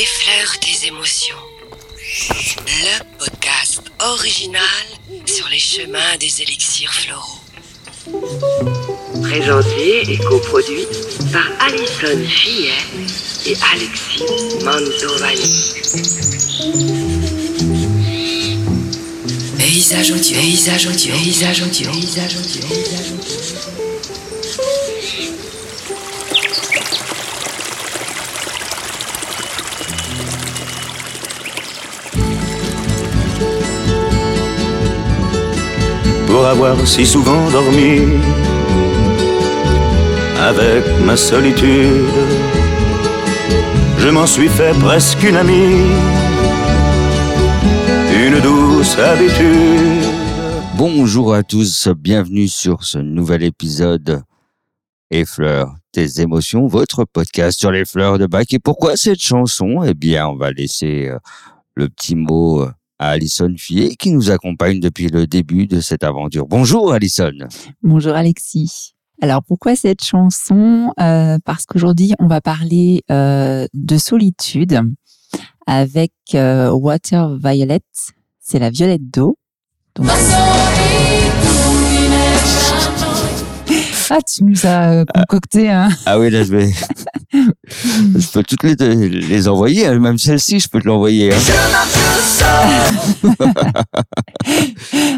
Effleure tes émotions. Le podcast original sur les chemins des élixirs floraux. Présenté et coproduit par Alison Fillet et Alexis Mantovani. Paysage audio, paysage audio, paysage audio, paysage audio, paysage audio. Avoir si souvent dormi avec ma solitude. Je m'en suis fait presque une amie, une douce habitude. Bonjour à tous, bienvenue sur ce nouvel épisode Effleure tes émotions, votre podcast sur les fleurs de bac. Et pourquoi cette chanson? Eh bien, on va laisser euh, le petit mot euh, à Alison Fillet qui nous accompagne depuis le début de cette aventure. Bonjour Alison. Bonjour Alexis. Alors pourquoi cette chanson? Euh, Parce qu'aujourd'hui on va parler euh, de solitude avec euh, Water Violet. C'est la violette d'eau. Donc- Ah, tu nous as euh, concocté un. Ah oui, là je vais... je peux toutes les, les envoyer, hein, même celle-ci je peux te l'envoyer. hein.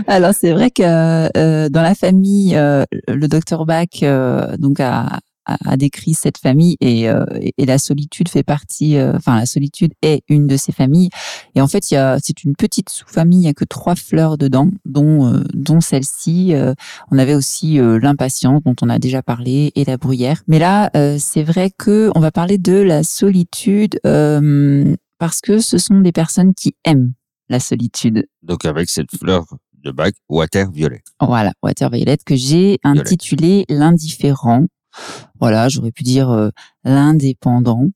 Alors c'est vrai que euh, dans la famille, euh, le docteur Bach euh, donc a, a, a décrit cette famille et, euh, et la solitude fait partie. euh, Enfin, la solitude est une de ces familles. Et en fait, il y a c'est une petite sous-famille. Il y a que trois fleurs dedans, dont euh, dont celle-ci. Euh, on avait aussi euh, l'impatience dont on a déjà parlé et la bruyère. Mais là, euh, c'est vrai que on va parler de la solitude euh, parce que ce sont des personnes qui aiment la solitude. Donc avec cette fleur de bac, water violet. Voilà, Water Violet, que j'ai intitulé L'indifférent. Voilà, j'aurais pu dire euh, l'indépendant.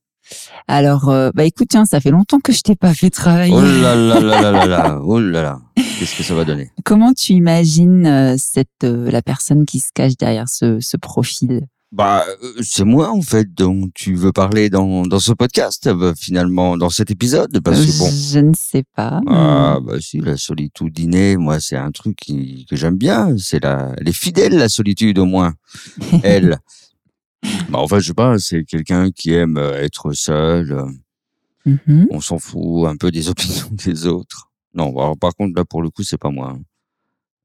Alors, euh, bah écoute, tiens, ça fait longtemps que je t'ai pas fait travailler. Oh là là là là là là, oh là là, qu'est-ce que ça va donner? Comment tu imagines euh, cette euh, la personne qui se cache derrière ce, ce profil? Bah, c'est moi en fait dont tu veux parler dans, dans ce podcast, euh, finalement, dans cet épisode, parce que bon. Je ne sais pas. Ah bah si, la solitude dîner, moi c'est un truc qui, que j'aime bien. C'est la, les fidèles la solitude au moins. Elle. Bah en fait je sais pas, c'est quelqu'un qui aime euh, être seul. euh, Mhm. On s'en fout un peu des opinions des autres. Non, alors, par contre là pour le coup c'est pas moi. hein.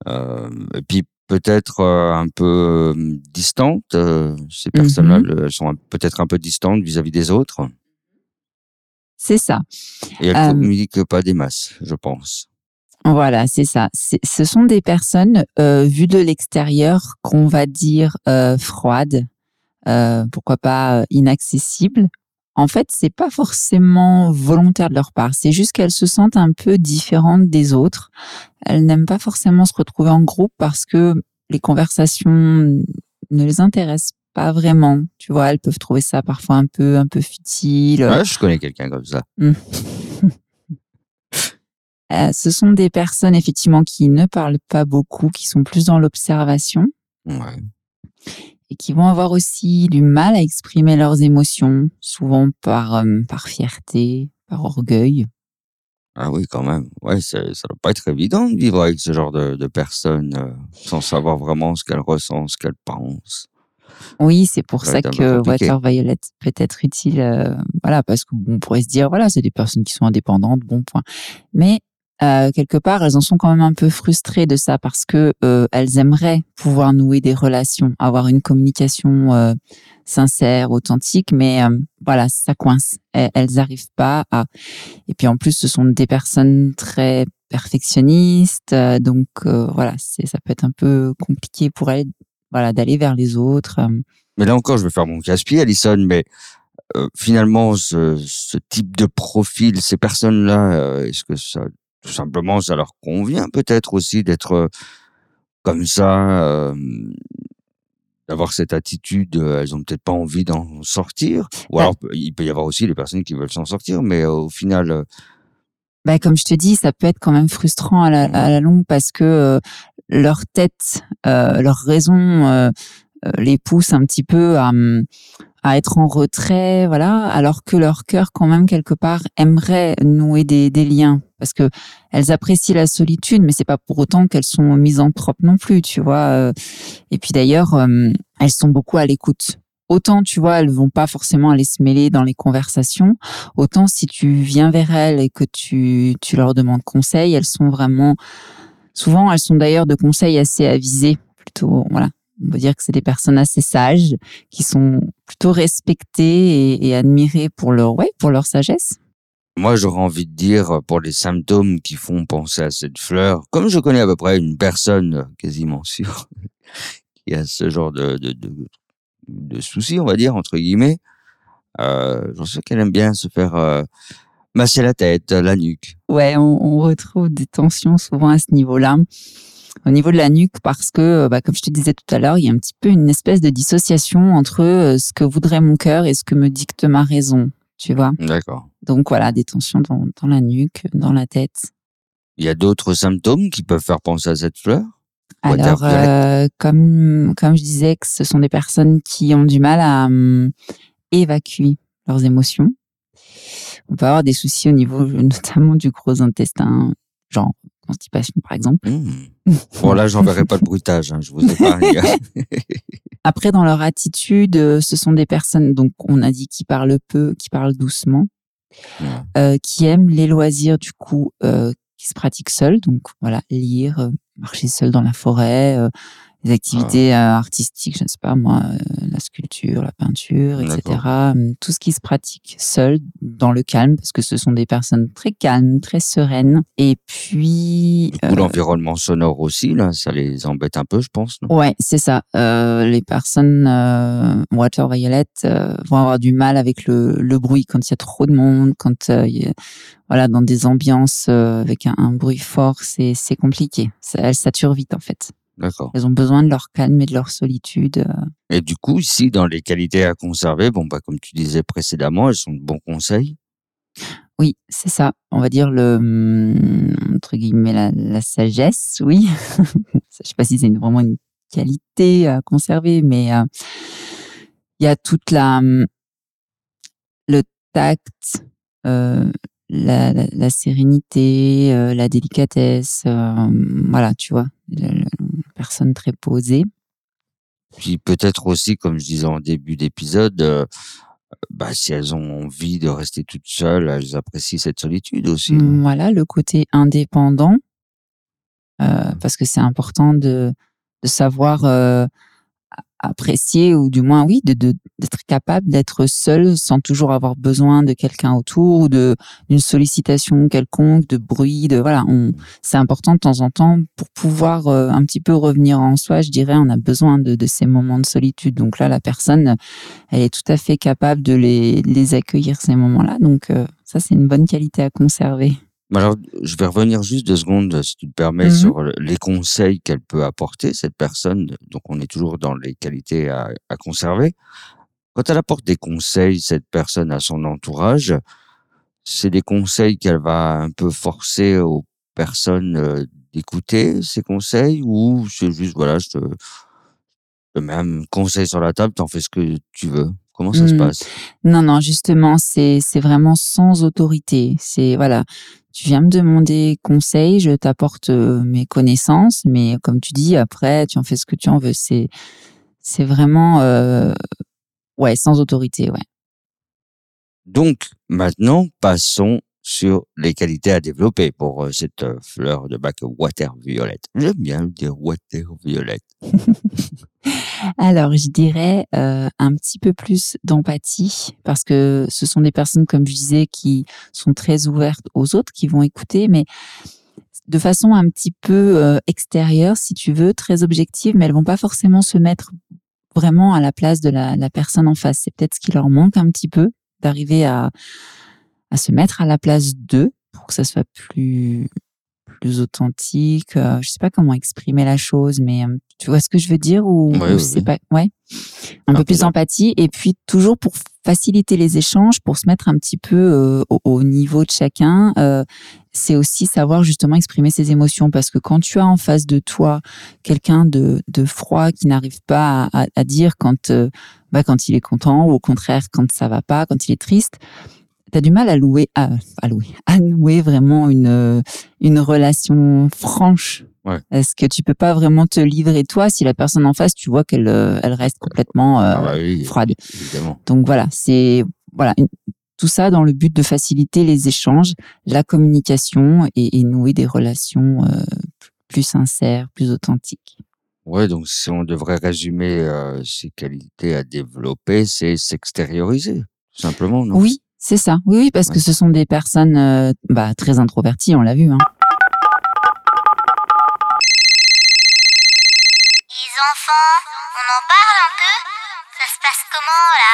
Euh, et puis peut-être euh, un peu distante. euh, ces personnes-là, le- elles sont peut-être un peu distantes vis-à-vis des autres. C'est ça. Et elles Euh, communiquent pas des masses, je pense. Voilà, c'est ça. Ce sont des personnes vues de l'extérieur qu'on va dire euh, froides, euh, pourquoi pas euh, inaccessibles. En fait, c'est pas forcément volontaire de leur part. C'est juste qu'elles se sentent un peu différentes des autres. Elles n'aiment pas forcément se retrouver en groupe parce que les conversations ne les intéressent pas vraiment. Tu vois, elles peuvent trouver ça parfois un peu un peu futile. Ouais, je connais quelqu'un comme ça. Euh, ce sont des personnes effectivement qui ne parlent pas beaucoup, qui sont plus dans l'observation Ouais. Et qui vont avoir aussi du mal à exprimer leurs émotions, souvent par euh, par fierté, par orgueil. Ah oui, quand même. Ouais, ça doit pas être évident de vivre avec ce genre de, de personnes euh, sans savoir vraiment ce qu'elles ressentent, ce qu'elles pensent. Oui, c'est pour Ça que. Water Violet peut être utile, euh, voilà, parce qu'on pourrait se dire, voilà, c'est des personnes qui sont indépendantes, bon point. Mais euh, quelque part, elles en sont quand même un peu frustrées de ça parce que euh, elles aimeraient pouvoir nouer des relations, avoir une communication euh, sincère, authentique, mais euh, voilà, ça coince. Elles, elles arrivent pas à. Et puis en plus, ce sont des personnes très perfectionnistes, euh, donc euh, voilà, c'est ça peut être un peu compliqué pour elles, voilà, d'aller vers les autres. Mais là encore, je vais faire mon casse-pied, Alison, mais finalement, ce, ce type de profil, ces personnes-là, est-ce que ça, tout simplement, ça leur convient peut-être aussi d'être euh, comme ça, euh, d'avoir cette attitude, euh, elles ont peut-être pas envie d'en sortir, ou Bah- alors il peut y avoir aussi les personnes qui veulent s'en sortir, mais au final, Bah, comme je te dis, ça peut être quand même frustrant à la, à la longue parce que euh, leur tête, euh, leur raison euh, les pousse un petit peu à, hum, à être en retrait, voilà, alors que leur cœur quand même quelque part aimerait nouer des, des liens parce que elles apprécient la solitude, mais c'est pas pour autant qu'elles sont misanthropes non plus, tu vois. euh. Et puis d'ailleurs, euh, elles sont beaucoup à l'écoute. Autant, tu vois, elles vont pas forcément aller se mêler dans les conversations. Autant si tu viens vers elles et que tu, tu leur demandes conseil, elles sont vraiment, souvent, elles sont d'ailleurs de conseils assez avisés, plutôt, voilà. On peut dire que c'est des personnes assez sages, qui sont plutôt respectées et, et admirées pour leur, ouais, pour leur sagesse. Moi, j'aurais envie de dire, pour les symptômes qui font penser à cette fleur, comme je connais à peu près une personne euh, quasiment sûre qui a ce genre de, de, de, de soucis, on va dire, entre guillemets, euh, j'en sais qu'elle aime bien se faire euh, masser la tête, la nuque. Ouais, on, on retrouve des tensions souvent à ce niveau-là. Au niveau de la nuque, parce que, bah, comme je te disais tout à l'heure, il y a un petit peu une espèce de dissociation entre euh, ce que voudrait mon cœur et ce que me dicte ma raison, tu vois. D'accord. Donc voilà, des tensions dans, dans la nuque, dans la tête. Il y a d'autres symptômes qui peuvent faire penser à cette fleur? Alors, euh, comme, comme je disais, que ce sont des personnes qui ont du mal à hum, évacuer leurs émotions. On peut avoir des soucis au niveau notamment du gros intestin, genre constipation par exemple. Mmh. Bon, là, j'enverrai pas de bruitage, hein, je vous épargne. Après, dans leur attitude, euh, ce sont des personnes, donc on a dit qui parlent peu, qui parlent doucement, Ouais. euh, qui aiment les loisirs du coup, euh, qui se pratiquent seuls. Donc voilà, lire, marcher seul dans la forêt, euh, les activités euh, artistiques, je ne sais pas moi, euh, la sculpture, la peinture, etc. Hum, Tout ce qui se pratique seul, dans le calme, parce que ce sont des personnes très calmes, très sereines. Et puis, coup, l'environnement sonore aussi, là, ça les embête un peu, je pense. Non? Ouais, c'est ça. Euh, les personnes euh, water violet euh, vont avoir du mal avec le, le bruit quand il y a trop de monde, quand euh, il y a- voilà dans des ambiances euh, avec un, un bruit fort, c'est compliqué. Ça- elles saturent vite en fait. D'accord. Elles ont besoin de leur calme et de leur solitude. euh. Et du coup, ici, dans les qualités à conserver, bon, bah, comme tu disais précédemment, elles sont de bons conseils? Oui, c'est ça. On va dire le hum, entre guillemets la, la sagesse. Oui. Je sais pas si c'est vraiment une qualité à conserver, mais euh, il y a toute la hum, le tact, euh, la, la, la sérénité, euh, la délicatesse. voilà, tu vois, le- le- une personne très posée. Puis peut-être aussi, comme je disais en début d'épisode, euh, bah, si elles ont envie de rester toutes seules, elles apprécient cette solitude aussi. Hum, Voilà, le côté indépendant, euh, parce que c'est important de, de savoir euh, apprécier ou du moins, oui, de de- d'être capable d'être seul sans toujours avoir besoin de quelqu'un autour ou de d'une sollicitation quelconque, de bruit, de voilà. On, c'est important de temps en temps pour pouvoir euh, un petit peu revenir en soi. Je dirais, on a besoin de, de ces moments de solitude. Donc là, la personne, elle est tout à fait capable de les, les accueillir ces moments-là. Donc euh, ça, c'est une bonne qualité à conserver. Alors, je vais revenir juste deux secondes, si tu te permets, Mhm. sur le- les conseils qu'elle peut apporter, cette personne. Donc, on est toujours dans les qualités à, à conserver. Quand elle apporte des conseils, cette personne à son entourage, c'est des conseils qu'elle va un peu forcer aux personnes euh, d'écouter ces conseils ou c'est juste, voilà, je te, je te mets un conseil sur la table, t'en fais ce que tu veux. Comment ça se Mhm. passe? Non, non, justement, c'est c'est vraiment sans autorité. C'est voilà, tu viens me demander conseil, je t'apporte euh, mes connaissances, mais comme tu dis, après, tu en fais ce que tu en veux. C'est c'est vraiment euh, ouais, sans autorité, ouais. Donc, maintenant, passons sur les qualités à développer pour euh, cette fleur de bac water violette. J'aime bien le dire water violette. Alors, je dirais euh, un petit peu plus d'empathie parce que ce sont des personnes, comme je disais, qui sont très ouvertes aux autres, qui vont écouter, mais de façon un petit peu euh, extérieure, si tu veux, très objective, mais elles vont pas forcément se mettre vraiment à la place de la, la personne en face. C'est peut-être ce qui leur manque un petit peu d'arriver à, à se mettre à la place d'eux pour que ça soit plus plus authentique. Euh, je sais pas comment exprimer la chose, mais euh, tu vois ce que je veux dire ou, Ouais, ou c'est pas ouais. Un Un peu peu plus d'em- d'empathie et puis toujours pour faciliter les échanges, pour se mettre un petit peu euh, au, au niveau de chacun. euh, c'est aussi savoir justement exprimer ses émotions parce que quand tu as en face de toi quelqu'un de, de froid qui n'arrive pas à, à- à dire quand euh, bah, quand il est content ou au contraire quand ça va pas, quand il est triste. T'as du mal à louer, à, à louer, à nouer vraiment une une relation franche. Ouais. Est-ce que tu peux pas vraiment te livrer toi si la personne en face, tu vois qu'elle euh, elle reste complètement euh, Ah bah oui, froide? évidemment. Donc voilà, c'est voilà une- tout ça dans le but de faciliter les échanges, la communication et, et nouer des relations euh, plus sincères, plus authentiques. Ouais, donc si on devrait résumer euh, ces qualités à développer, c'est s'extérioriser, tout simplement, non? Oui, c'est ça. Oui, oui, parce que ce sont des personnes euh, bah, très introverties, on l'a vu. Hein. Les enfants, on en parle un peu Ça se passe comment là?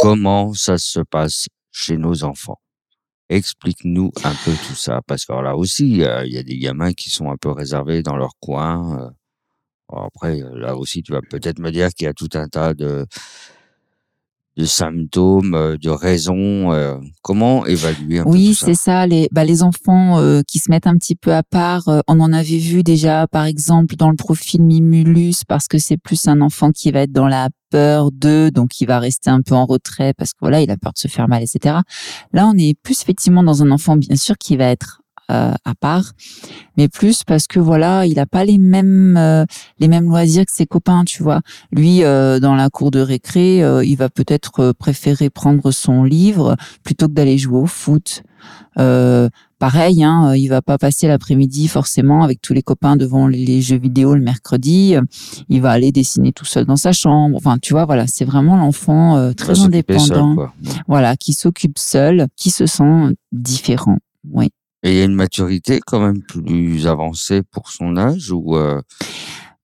Comment ça se passe chez nos enfants? Explique-nous un peu tout ça, parce que alors là aussi, euh, il y a des gamins qui sont un peu réservés dans leur coin. euh. Après, euh, là aussi, tu vas peut-être me dire qu'il y a tout un tas de, de symptômes, euh, de raisons. euh. Comment évaluer un peu Oui, ça? c'est ça. Les, bah, les enfants euh, qui se mettent un petit peu à part, euh, on en avait vu déjà, par exemple, dans le profil Mimulus, parce que c'est plus un enfant qui va être dans la peur de, donc il va rester un peu en retrait parce que voilà, il a peur de se faire mal, etc. Là, on est plus effectivement dans un enfant, bien sûr, qui va être euh, à part, mais plus parce que voilà, il a pas les mêmes euh, les mêmes loisirs que ses copains, tu vois. Lui, euh, dans la cour de récré, euh, il va peut-être euh, préférer prendre son livre plutôt que d'aller jouer au foot. Euh, pareil, hein, il va pas passer l'après-midi forcément avec tous les copains devant les, jeux vidéo le mercredi. Il va aller dessiner tout seul dans sa chambre. Enfin, tu vois, voilà, c'est vraiment l'enfant euh, très seul, indépendant, quoi. voilà, qui s'occupe seul, qui se sent différent. Oui. Et il y a une maturité quand même plus avancée pour son âge ou euh,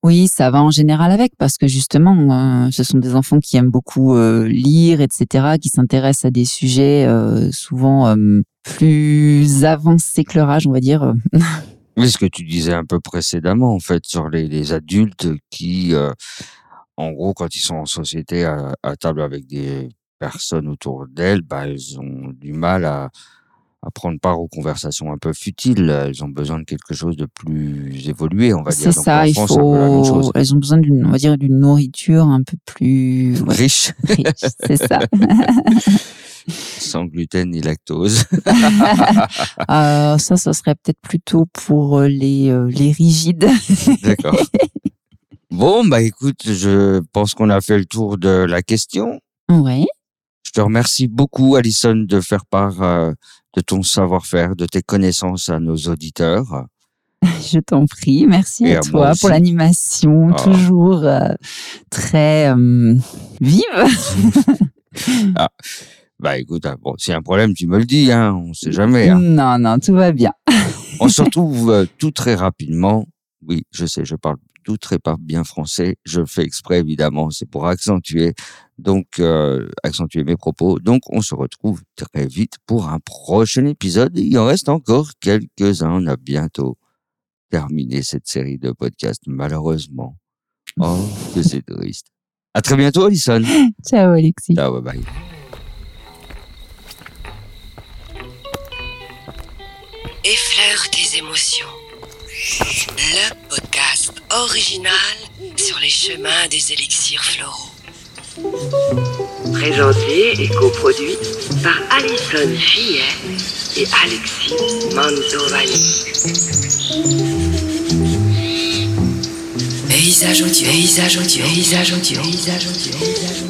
Oui, ça va en général avec parce que justement, euh, ce sont des enfants qui aiment beaucoup euh, lire, etc., qui s'intéressent à des sujets souvent plus avancés que leur âge, on va dire. Oui, ce que tu disais un peu précédemment, en fait, sur les, les adultes qui, en gros, quand ils sont en société à, à table avec des personnes autour d'elles, bah, elles ont du mal à, à prendre part aux conversations un peu futiles. Elles ont besoin de quelque chose de plus évolué, on va dire. C'est ça, il même faut. Elles ont besoin d'une, on va dire, d'une nourriture un peu plus ouais, Riche, riche. C'est ça. sans gluten ni lactose. Euh, ça, ça serait peut-être plutôt pour euh, les euh, les rigides. D'accord. Bon, bah écoute, je pense qu'on a fait le tour de la question. ouais. Je te remercie beaucoup, Alison, de faire part euh, de ton savoir-faire, de tes connaissances à nos auditeurs. Je t'en prie. Merci Et à toi pour l'animation, Ah. toujours euh, très euh, vive. Bah écoute, ah, bon, s'il y a un problème, tu me le dis, hein, on sait jamais. hein. Non, non, tout va bien. On se retrouve euh, tout très rapidement. Oui, je sais, je parle tout très pas bien français. Je le fais exprès, évidemment, c'est pour accentuer, donc euh, accentuer mes propos. Donc, on se retrouve très vite pour un prochain épisode. Il en reste encore quelques-uns. On a bientôt terminé cette série de podcasts, malheureusement. Oh, que c'est triste. À très bientôt, Alison. Ciao, Alexis. Ciao, bye bye. Effleure tes émotions. Le podcast original sur les chemins des élixirs floraux. Présenté et coproduit par Alison Fillet et Alexis Mantovani. Paysage audio, paysage audio, paysage audio, paysage audio, paysage audio.